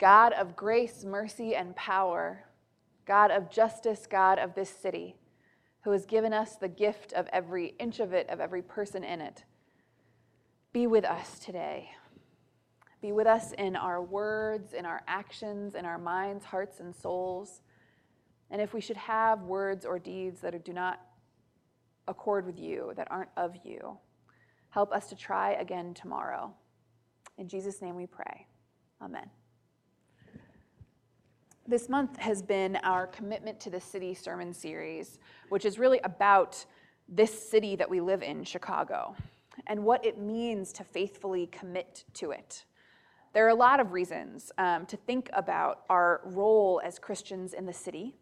God of grace, mercy, and power, God of justice, God of this city, who has given us the gift of every inch of it, of every person in it, be with us today. Be with us in our words, in our actions, in our minds, hearts, and souls. And if we should have words or deeds that do not accord with you, that aren't of you, help us to try again tomorrow. In Jesus' name we pray. Amen. This month has been our commitment to the city sermon series, which is really about this city that we live in, Chicago, and what it means to faithfully commit to it. There are a lot of reasons um, to think about our role as Christians in the city.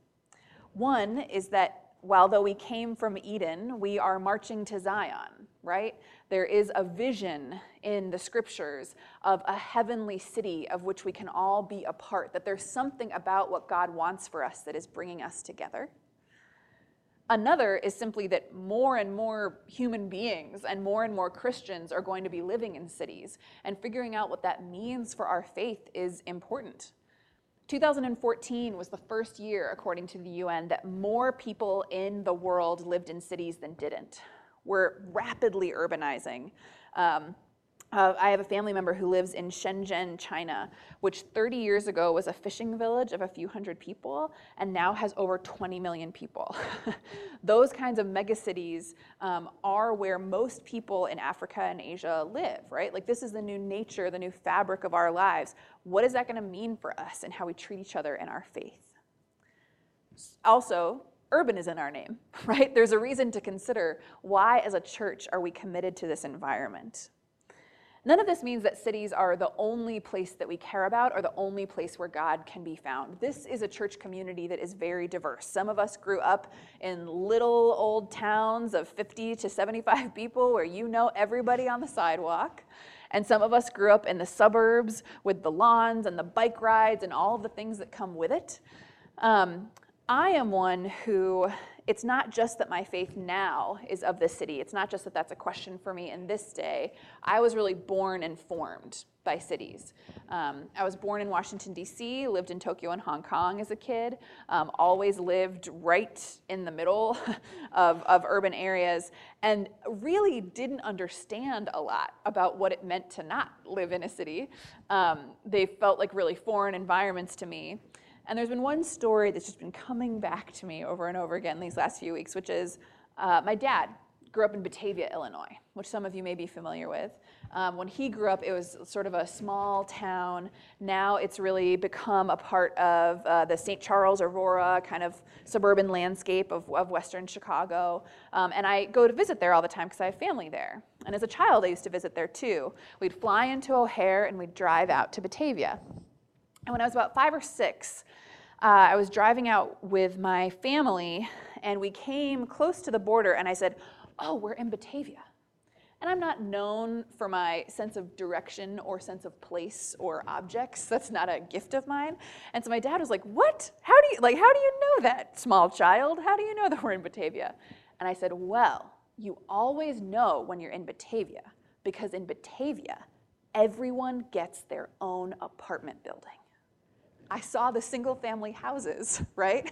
One is that while though we came from Eden, we are marching to Zion, right? There is a vision in the scriptures of a heavenly city of which we can all be a part, that there's something about what God wants for us that is bringing us together. Another is simply that more and more human beings and more and more Christians are going to be living in cities, and figuring out what that means for our faith is important. 2014 was the first year, according to the UN, that more people in the world lived in cities than didn't. We're rapidly urbanizing. Um, uh, I have a family member who lives in Shenzhen, China, which 30 years ago was a fishing village of a few hundred people and now has over 20 million people. Those kinds of megacities um, are where most people in Africa and Asia live, right? Like, this is the new nature, the new fabric of our lives. What is that going to mean for us and how we treat each other in our faith? Also, urban is in our name, right? There's a reason to consider why, as a church, are we committed to this environment? None of this means that cities are the only place that we care about or the only place where God can be found. This is a church community that is very diverse. Some of us grew up in little old towns of 50 to 75 people where you know everybody on the sidewalk. And some of us grew up in the suburbs with the lawns and the bike rides and all the things that come with it. Um, I am one who it's not just that my faith now is of the city. It's not just that that's a question for me in this day. I was really born and formed by cities. Um, I was born in Washington, D.C., lived in Tokyo and Hong Kong as a kid, um, always lived right in the middle of, of urban areas, and really didn't understand a lot about what it meant to not live in a city. Um, they felt like really foreign environments to me. And there's been one story that's just been coming back to me over and over again these last few weeks, which is uh, my dad grew up in Batavia, Illinois, which some of you may be familiar with. Um, when he grew up, it was sort of a small town. Now it's really become a part of uh, the St. Charles, Aurora kind of suburban landscape of, of Western Chicago. Um, and I go to visit there all the time because I have family there. And as a child, I used to visit there too. We'd fly into O'Hare and we'd drive out to Batavia. And when I was about five or six, uh, I was driving out with my family, and we came close to the border, and I said, Oh, we're in Batavia. And I'm not known for my sense of direction or sense of place or objects. That's not a gift of mine. And so my dad was like, "What? How do you like how do you know that, small child? How do you know that we're in Batavia?" And I said, "Well, you always know when you're in Batavia because in Batavia, everyone gets their own apartment building." I saw the single family houses, right?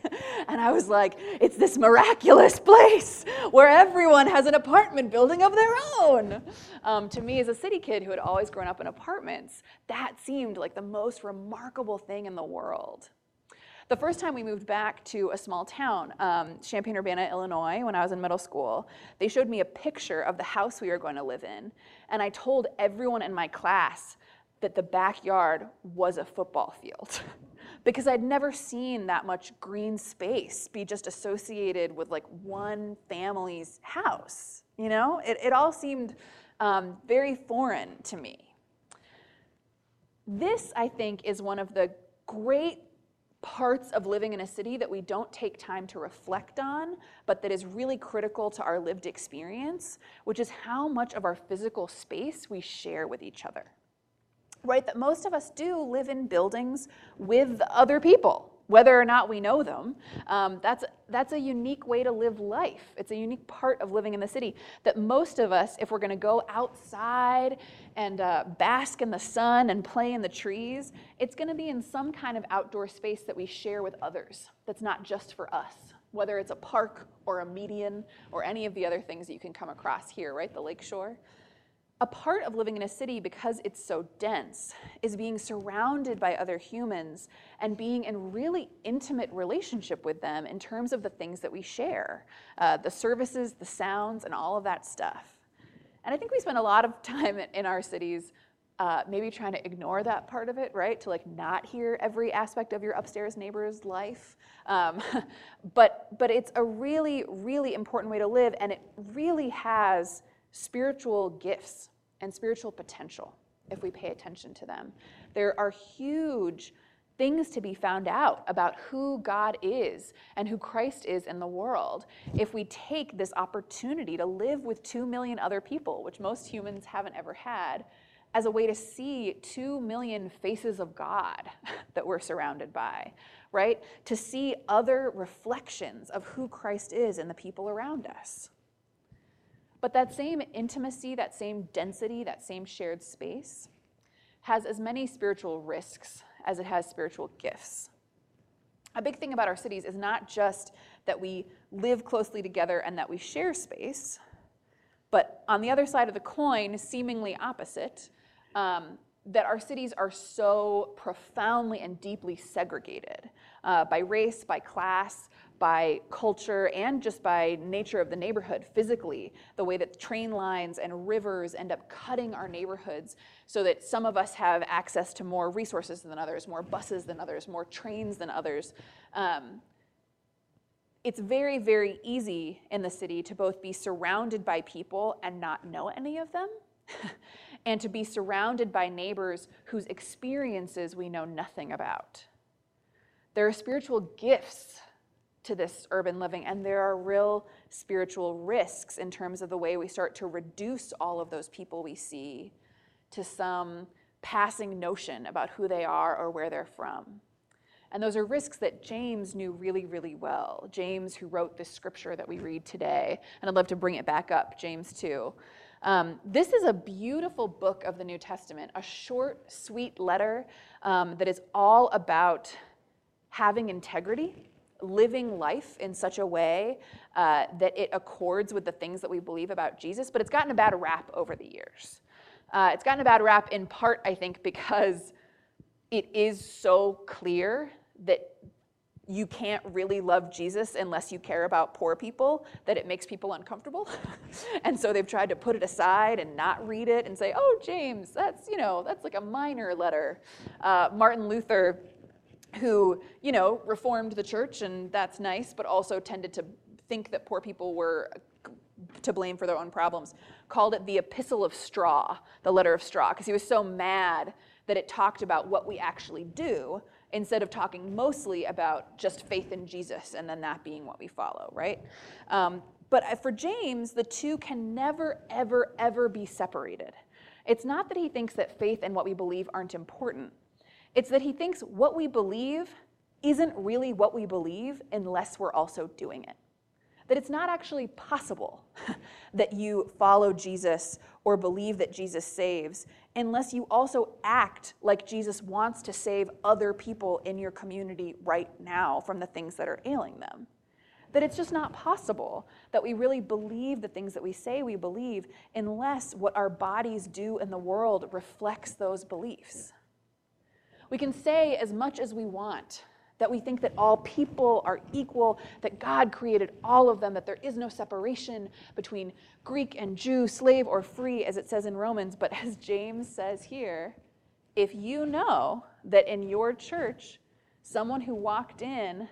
And I was like, it's this miraculous place where everyone has an apartment building of their own. Um, to me, as a city kid who had always grown up in apartments, that seemed like the most remarkable thing in the world. The first time we moved back to a small town, um, Champaign Urbana, Illinois, when I was in middle school, they showed me a picture of the house we were going to live in. And I told everyone in my class that the backyard was a football field. because I'd never seen that much green space be just associated with like one family's house. You know, it, it all seemed um, very foreign to me. This, I think, is one of the great parts of living in a city that we don't take time to reflect on, but that is really critical to our lived experience, which is how much of our physical space we share with each other right? That most of us do live in buildings with other people, whether or not we know them. Um, that's, that's a unique way to live life. It's a unique part of living in the city that most of us, if we're going to go outside and uh, bask in the sun and play in the trees, it's going to be in some kind of outdoor space that we share with others that's not just for us, whether it's a park or a median or any of the other things that you can come across here, right? The lakeshore a part of living in a city because it's so dense is being surrounded by other humans and being in really intimate relationship with them in terms of the things that we share uh, the services the sounds and all of that stuff. And i think we spend a lot of time in our cities uh, maybe trying to ignore that part of it right? To like not hear every aspect of your upstairs neighbor's life. Um, but but it's a really really important way to live and it really has spiritual gifts and spiritual potential if we pay attention to them. There are huge things to be found out about who God is and who Christ is in the world if we take this opportunity to live with two million other people, which most humans haven't ever had, as a way to see two million faces of God that we're surrounded by, right? To see other reflections of who Christ is in the people around us. But that same intimacy, that same density, that same shared space has as many spiritual risks as it has spiritual gifts. A big thing about our cities is not just that we live closely together and that we share space, but on the other side of the coin, seemingly opposite, um, that our cities are so profoundly and deeply segregated uh, by race, by class, by culture and just by nature of the neighborhood physically, the way that train lines and rivers end up cutting our neighborhoods so that some of us have access to more resources than others, more buses than others, more trains than others. Um, it's very, very easy in the city to both be surrounded by people and not know any of them, and to be surrounded by neighbors whose experiences we know nothing about. There are spiritual gifts to this urban living. And there are real spiritual risks in terms of the way we start to reduce all of those people we see to some passing notion about who they are or where they're from. And those are risks that James knew really, really well. James, who wrote this scripture that we read today. And I'd love to bring it back up, James 2. Um, this is a beautiful book of the New Testament, a short, sweet letter um, that is all about having integrity living life in such a way uh, that it accords with the things that we believe about Jesus, but it's gotten a bad rap over the years. Uh, it's gotten a bad rap in part, I think, because it is so clear that you can't really love Jesus unless you care about poor people, that it makes people uncomfortable. and so they've tried to put it aside and not read it and say, oh, James, that's, you know, that's like a minor letter. Uh, Martin Luther who, you know, reformed the church, and that's nice, but also tended to think that poor people were to blame for their own problems, called it the Epistle of Straw, the letter of straw, because he was so mad that it talked about what we actually do instead of talking mostly about just faith in Jesus and then that being what we follow, right? Um, but for James, the two can never, ever, ever be separated. It's not that he thinks that faith and what we believe aren't important. It's that he thinks what we believe isn't really what we believe unless we're also doing it. That it's not actually possible that you follow Jesus or believe that Jesus saves unless you also act like Jesus wants to save other people in your community right now from the things that are ailing them. That it's just not possible that we really believe the things that we say we believe unless what our bodies do in the world reflects those beliefs. We can say as much as we want that we think that all people are equal, that God created all of them, that there is no separation between Greek and Jew, slave or free, as it says in Romans. But as James says here, if you know that in your church, someone who walked in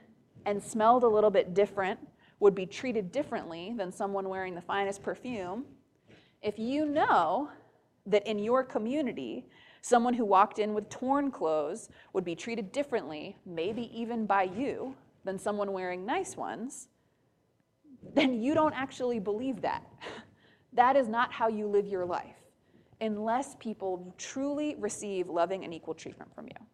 and smelled a little bit different would be treated differently than someone wearing the finest perfume, if you know that in your community, Someone who walked in with torn clothes would be treated differently, maybe even by you, than someone wearing nice ones, then you don't actually believe that. That is not how you live your life unless people truly receive loving and equal treatment from you.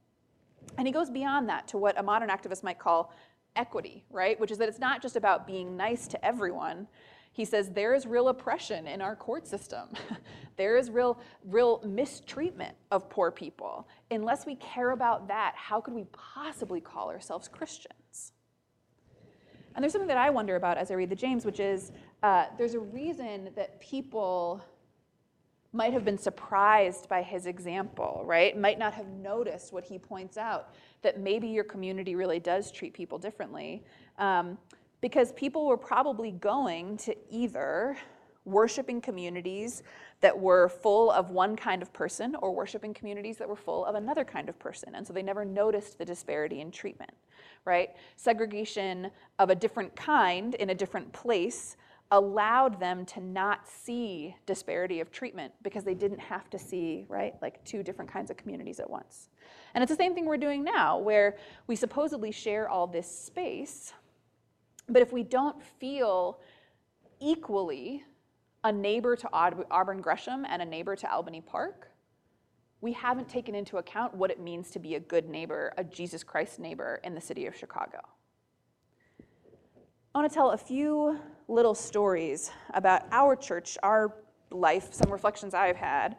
And he goes beyond that to what a modern activist might call equity, right? Which is that it's not just about being nice to everyone. He says there is real oppression in our court system. there is real, real mistreatment of poor people. Unless we care about that, how could we possibly call ourselves Christians? And there's something that I wonder about as I read the James, which is uh, there's a reason that people might have been surprised by his example, right? Might not have noticed what he points out, that maybe your community really does treat people differently. Um, because people were probably going to either worshiping communities that were full of one kind of person or worshiping communities that were full of another kind of person. And so they never noticed the disparity in treatment, right? Segregation of a different kind in a different place allowed them to not see disparity of treatment because they didn't have to see, right, like two different kinds of communities at once. And it's the same thing we're doing now, where we supposedly share all this space, but if we don't feel equally a neighbor to Auburn Gresham and a neighbor to Albany Park, we haven't taken into account what it means to be a good neighbor, a Jesus Christ neighbor in the city of Chicago. I want to tell a few little stories about our church, our life, some reflections I've had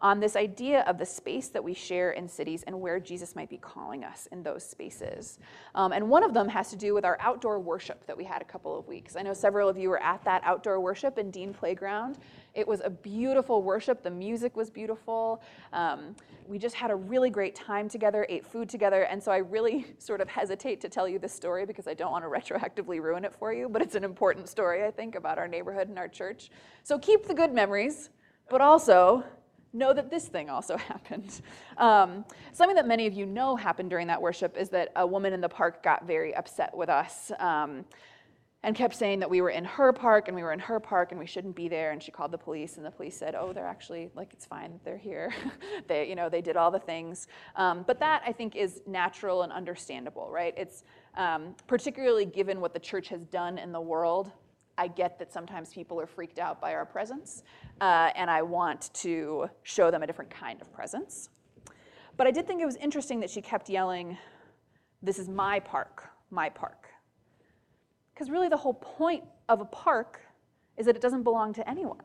on this idea of the space that we share in cities and where Jesus might be calling us in those spaces. Um, and one of them has to do with our outdoor worship that we had a couple of weeks. I know several of you were at that outdoor worship in Dean Playground. It was a beautiful worship. The music was beautiful. Um, we just had a really great time together, ate food together. And so I really sort of hesitate to tell you this story because I don't want to retroactively ruin it for you, but it's an important story, I think, about our neighborhood and our church. So keep the good memories, but also know that this thing also happened. Um, something that many of you know happened during that worship is that a woman in the park got very upset with us um, and kept saying that we were in her park and we were in her park and we shouldn't be there. And she called the police, and the police said, "Oh, they're actually like it's fine. That they're here. they, you know, they did all the things." Um, but that I think is natural and understandable, right? It's um, particularly given what the church has done in the world I get that sometimes people are freaked out by our presence, uh, and I want to show them a different kind of presence. But I did think it was interesting that she kept yelling, This is my park, my park. Because really, the whole point of a park is that it doesn't belong to anyone,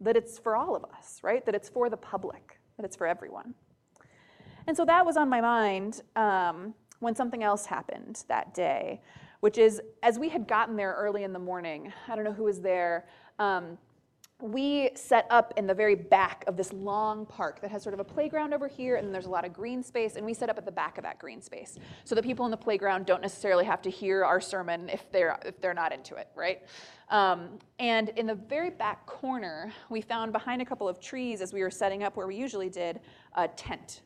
that it's for all of us, right? That it's for the public, that it's for everyone. And so that was on my mind um, when something else happened that day which is as we had gotten there early in the morning, I don't know who was there. Um, we set up in the very back of this long park that has sort of a playground over here, and there's a lot of green space, and we set up at the back of that green space so that people in the playground don't necessarily have to hear our sermon if they're if they're not into it, right? Um, and in the very back corner, we found behind a couple of trees as we were setting up where we usually did a tent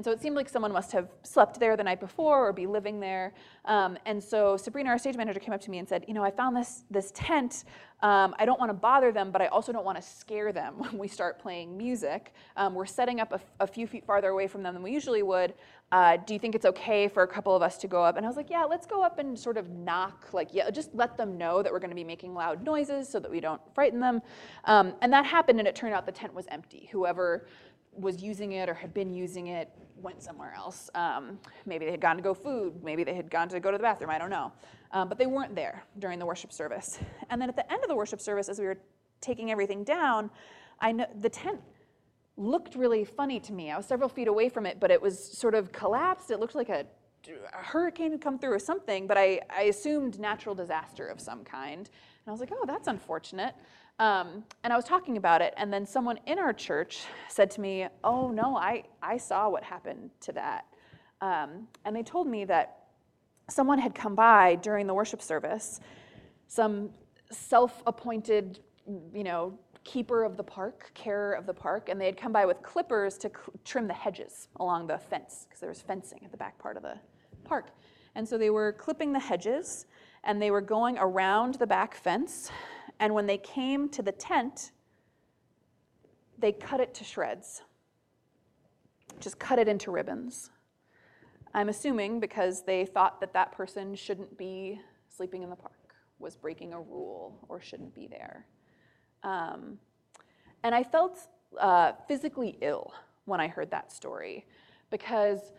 and so it seemed like someone must have slept there the night before or be living there. Um, and so Sabrina, our stage manager, came up to me and said, You know, I found this, this tent. Um, I don't want to bother them, but I also don't want to scare them when we start playing music. Um, we're setting up a, few feet farther away from them than we usually would. Uh, do you think it's okay for a couple of us to go up? And I was like, Yeah, let's go up and sort of knock, like, yeah, just let them know that we're going to be making loud noises so that we don't frighten them. Um, and that happened, and it turned out the tent was empty. Whoever was using it or had been using it went somewhere else. Um, maybe they had gone to go food. Maybe they had gone to go to the bathroom. I don't know. Um, but they weren't there during the worship service. And then at the end of the worship service, as we were taking everything down, I know the tent looked really funny to me. I was several feet away from it, but it was sort of collapsed. It looked like a, a hurricane had come through or something, but I, I assumed natural disaster of some kind. And I was like, oh, that's unfortunate. Um, and I was talking about it, and then someone in our church said to me, Oh, no, I, I saw what happened to that. Um, and they told me that someone had come by during the worship service, some self appointed, you know, keeper of the park, carer of the park, and they had come by with clippers to cl- trim the hedges along the fence, because there was fencing at the back part of the park. And so they were clipping the hedges, and they were going around the back fence and when they came to the tent, they cut it to shreds, just cut it into ribbons. I'm assuming because they thought that that person shouldn't be sleeping in the park, was breaking a rule, or shouldn't be there. Um, and I felt uh, physically ill when I heard that story because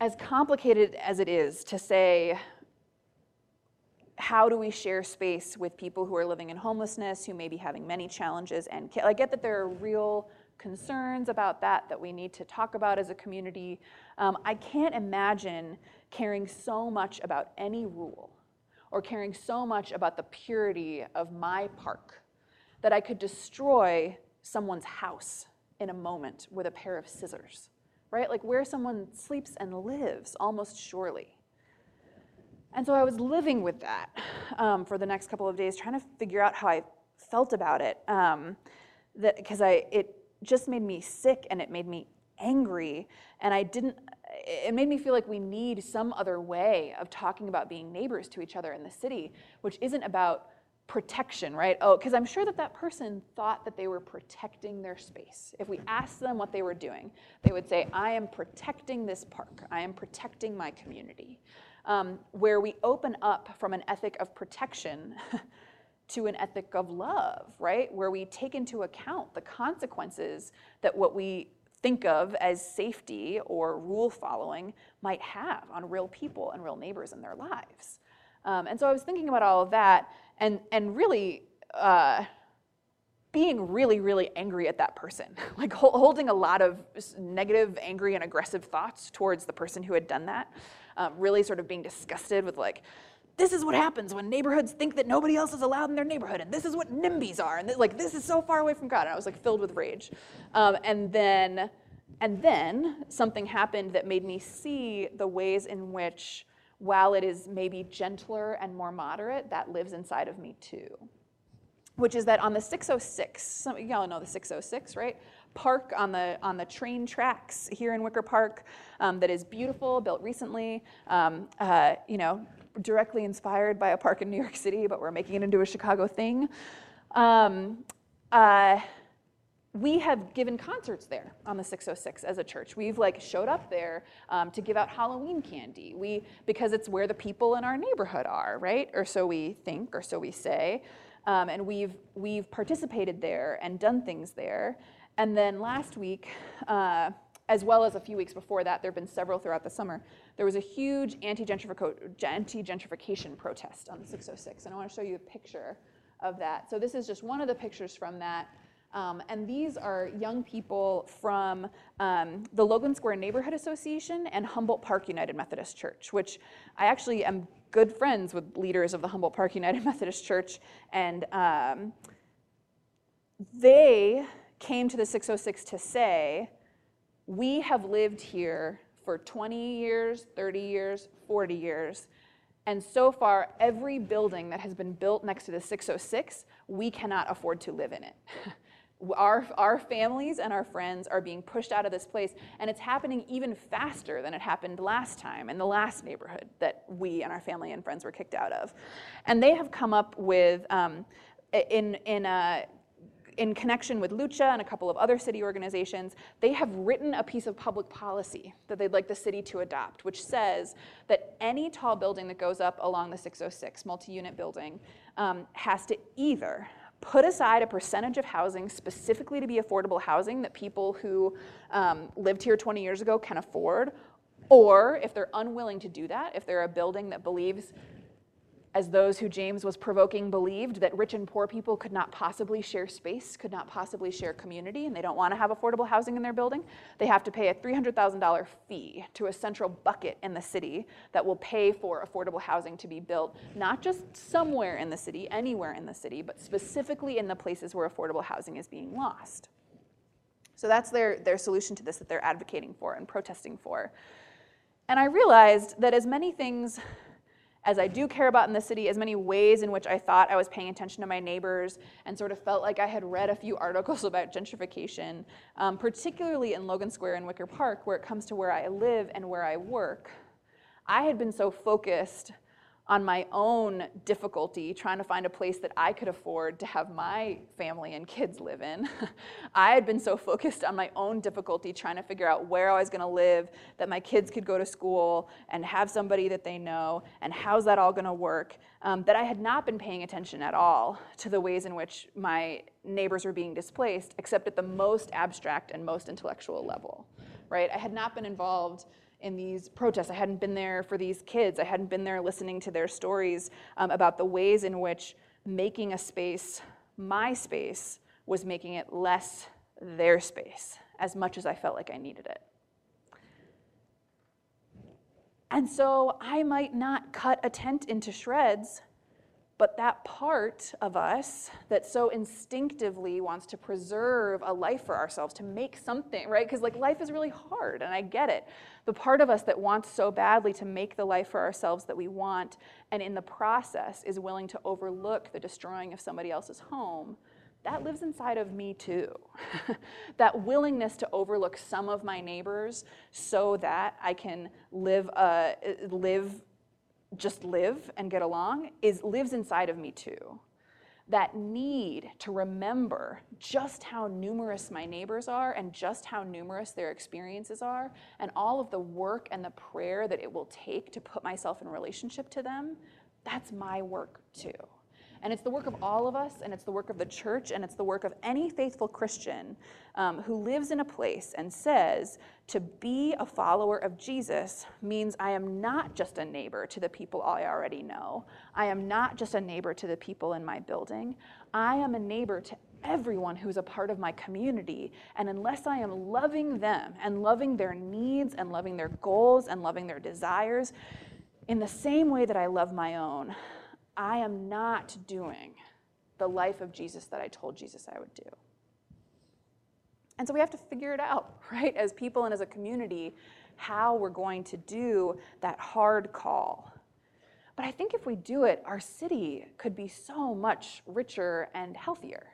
as complicated as it is to say, how do we share space with people who are living in homelessness, who may be having many challenges? And I get that there are real concerns about that that we need to talk about as a community. Um, I can't imagine caring so much about any rule or caring so much about the purity of my park that I could destroy someone's house in a moment with a pair of scissors, right? Like where someone sleeps and lives, almost surely. And so I was living with that um, for the next couple of days, trying to figure out how I felt about it. Um, that because I it just made me sick and it made me angry, and I didn't. It made me feel like we need some other way of talking about being neighbors to each other in the city, which isn't about protection, right? Oh, because I'm sure that that person thought that they were protecting their space. If we asked them what they were doing, they would say, I am protecting this park, I am protecting my community. Um, where we open up from an ethic of protection to an ethic of love, right? Where we take into account the consequences that what we think of as safety or rule following might have on real people and real neighbors in their lives. Um, and so I was thinking about all of that and, and really uh, being really, really angry at that person, like ho- holding a lot of negative, angry, and aggressive thoughts towards the person who had done that. Um, really sort of being disgusted with, like, this is what happens when neighborhoods think that nobody else is allowed in their neighborhood, and this is what NIMBYs are, and like this is so far away from God. And I was like filled with rage. Um, and then, and then something happened that made me see the ways in which while it is maybe gentler and more moderate, that lives inside of me too. Which is that on the 606, some, y'all know the 606, right? Park on the on the train tracks here in Wicker Park, um, that is beautiful, built recently. Um, uh, you know, directly inspired by a park in New York City, but we're making it into a Chicago thing. Um, uh, we have given concerts there on the 606 as a church. We've like showed up there um, to give out Halloween candy. We because it's where the people in our neighborhood are, right? Or so we think, or so we say. Um, and we've we've participated there and done things there. And then last week, uh, as well as a few weeks before that, there have been several throughout the summer. There was a huge anti-gentrification protest on the 606, and I want to show you a picture of that. So this is just one of the pictures from that. Um, and these are young people from um, the Logan Square Neighborhood Association and Humboldt Park United Methodist Church, which I actually am good friends with leaders of the Humboldt Park United Methodist Church. And um, they came to the 606 to say, we have lived here for 20 years, 30 years, 40 years. And so far, every building that has been built next to the 606, we cannot afford to live in it. our, our families and our friends are being pushed out of this place, and it's happening even faster than it happened last time in the last neighborhood that we and our family and friends were kicked out of. And they have come up with, um, in, in a, in connection with Lucha and a couple of other city organizations, they have written a piece of public policy that they'd like the city to adopt, which says that any tall building that goes up along the 606 multi unit building um, has to either put aside a percentage of housing specifically to be affordable housing that people who um, lived here 20 years ago can afford. Or if they're unwilling to do that, if they're a building that believes as those who James was provoking believed that rich and poor people could not possibly share space, could not possibly share community, and they don't want to have affordable housing in their building, they have to pay a $300,000 fee to a central bucket in the city that will pay for affordable housing to be built, not just somewhere in the city, anywhere in the city, but specifically in the places where affordable housing is being lost. So that's their, their solution to this that they're advocating for and protesting for. And I realized that as many things as I do care about in the city, as many ways in which I thought I was paying attention to my neighbors and sort of felt like I had read a few articles about gentrification, um, particularly in Logan Square and Wicker Park, where it comes to where I live and where I work. I had been so focused on my own difficulty trying to find a place that I could afford to have my family and kids live in. I had been so focused on my own difficulty trying to figure out where I was going to live, that my kids could go to school and have somebody that they know, and how's that all going to work, um, that I had not been paying attention at all to the ways in which my neighbors were being displaced, except at the most abstract and most intellectual level. Right? I had not been involved in these protests. I hadn't been there for these kids. I hadn't been there listening to their stories um, about the ways in which making a space my space was making it less their space as much as I felt like I needed it. And so I might not cut a tent into shreds but that part of us that so instinctively wants to preserve a life for ourselves, to make something, right? Because like life is really hard, and I get it. The part of us that wants so badly to make the life for ourselves that we want, and in the process is willing to overlook the destroying of somebody else's home, that lives inside of me too. that willingness to overlook some of my neighbors so that I can live, uh, live just live and get along is lives inside of me too. That need to remember just how numerous my neighbors are and just how numerous their experiences are, and all of the work and the prayer that it will take to put myself in relationship to them, that's my work too. And it's the work of all of us, and it's the work of the church, and it's the work of any faithful Christian um, who lives in a place and says, to be a follower of Jesus means I am not just a neighbor to the people I already know. I am not just a neighbor to the people in my building. I am a neighbor to everyone who's a part of my community. And unless I am loving them and loving their needs and loving their goals and loving their desires in the same way that I love my own, I am not doing the life of Jesus that I told Jesus I would do. And so we have to figure it out, right, as people and as a community, how we're going to do that hard call. But I think if we do it, our city could be so much richer and healthier.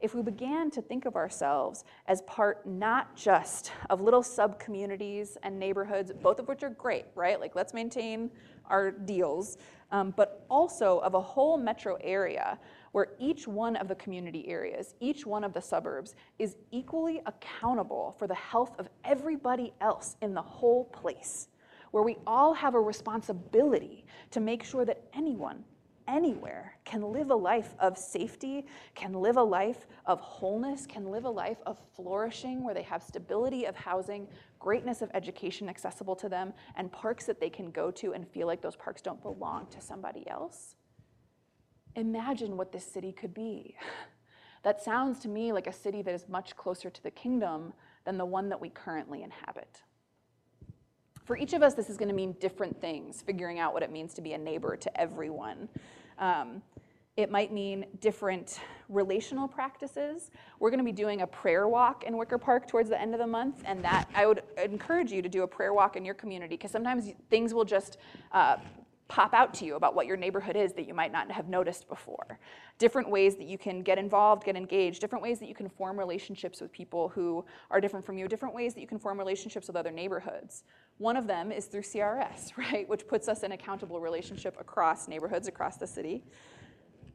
If we began to think of ourselves as part not just of little sub communities and neighborhoods, both of which are great, right? Like, let's maintain our deals, um, but also of a whole metro area where each one of the community areas, each one of the suburbs, is equally accountable for the health of everybody else in the whole place, where we all have a responsibility to make sure that anyone, anywhere, can live a life of safety, can live a life of wholeness, can live a life of flourishing, where they have stability of housing, greatness of education accessible to them, and parks that they can go to and feel like those parks don't belong to somebody else imagine what this city could be. That sounds to me like a city that is much closer to the kingdom than the one that we currently inhabit. For each of us, this is going to mean different things, figuring out what it means to be a neighbor to everyone. Um, it might mean different relational practices. We're going to be doing a prayer walk in Wicker Park towards the end of the month, and that I would encourage you to do a prayer walk in your community because sometimes things will just uh, pop out to you about what your neighborhood is that you might not have noticed before. Different ways that you can get involved, get engaged, different ways that you can form relationships with people who are different from you, different ways that you can form relationships with other neighborhoods. One of them is through CRS, right, which puts us in accountable relationship across neighborhoods, across the city.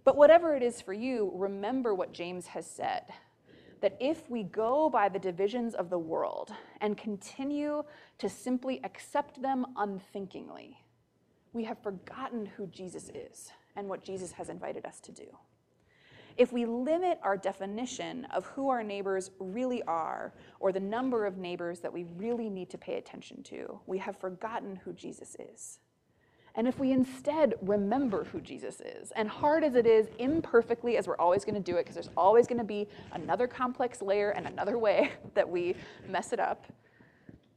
But whatever it is for you, remember what James has said that if we go by the divisions of the world and continue to simply accept them unthinkingly, we have forgotten who Jesus is and what Jesus has invited us to do. If we limit our definition of who our neighbors really are, or the number of neighbors that we really need to pay attention to, we have forgotten who Jesus is. And if we instead remember who Jesus is, and hard as it is, imperfectly, as we're always going to do it, because there's always going to be another complex layer and another way that we mess it up,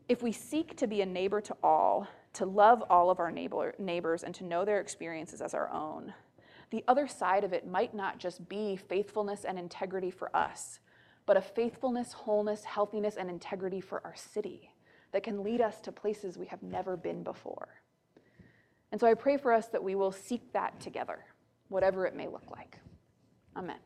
if we seek to be a neighbor to all, to love all of our neighbor, neighbors and to know their experiences as our own. The other side of it might not just be faithfulness and integrity for us, but a faithfulness, wholeness, healthiness, and integrity for our city that can lead us to places we have never been before. And so I pray for us that we will seek that together, whatever it may look like. Amen.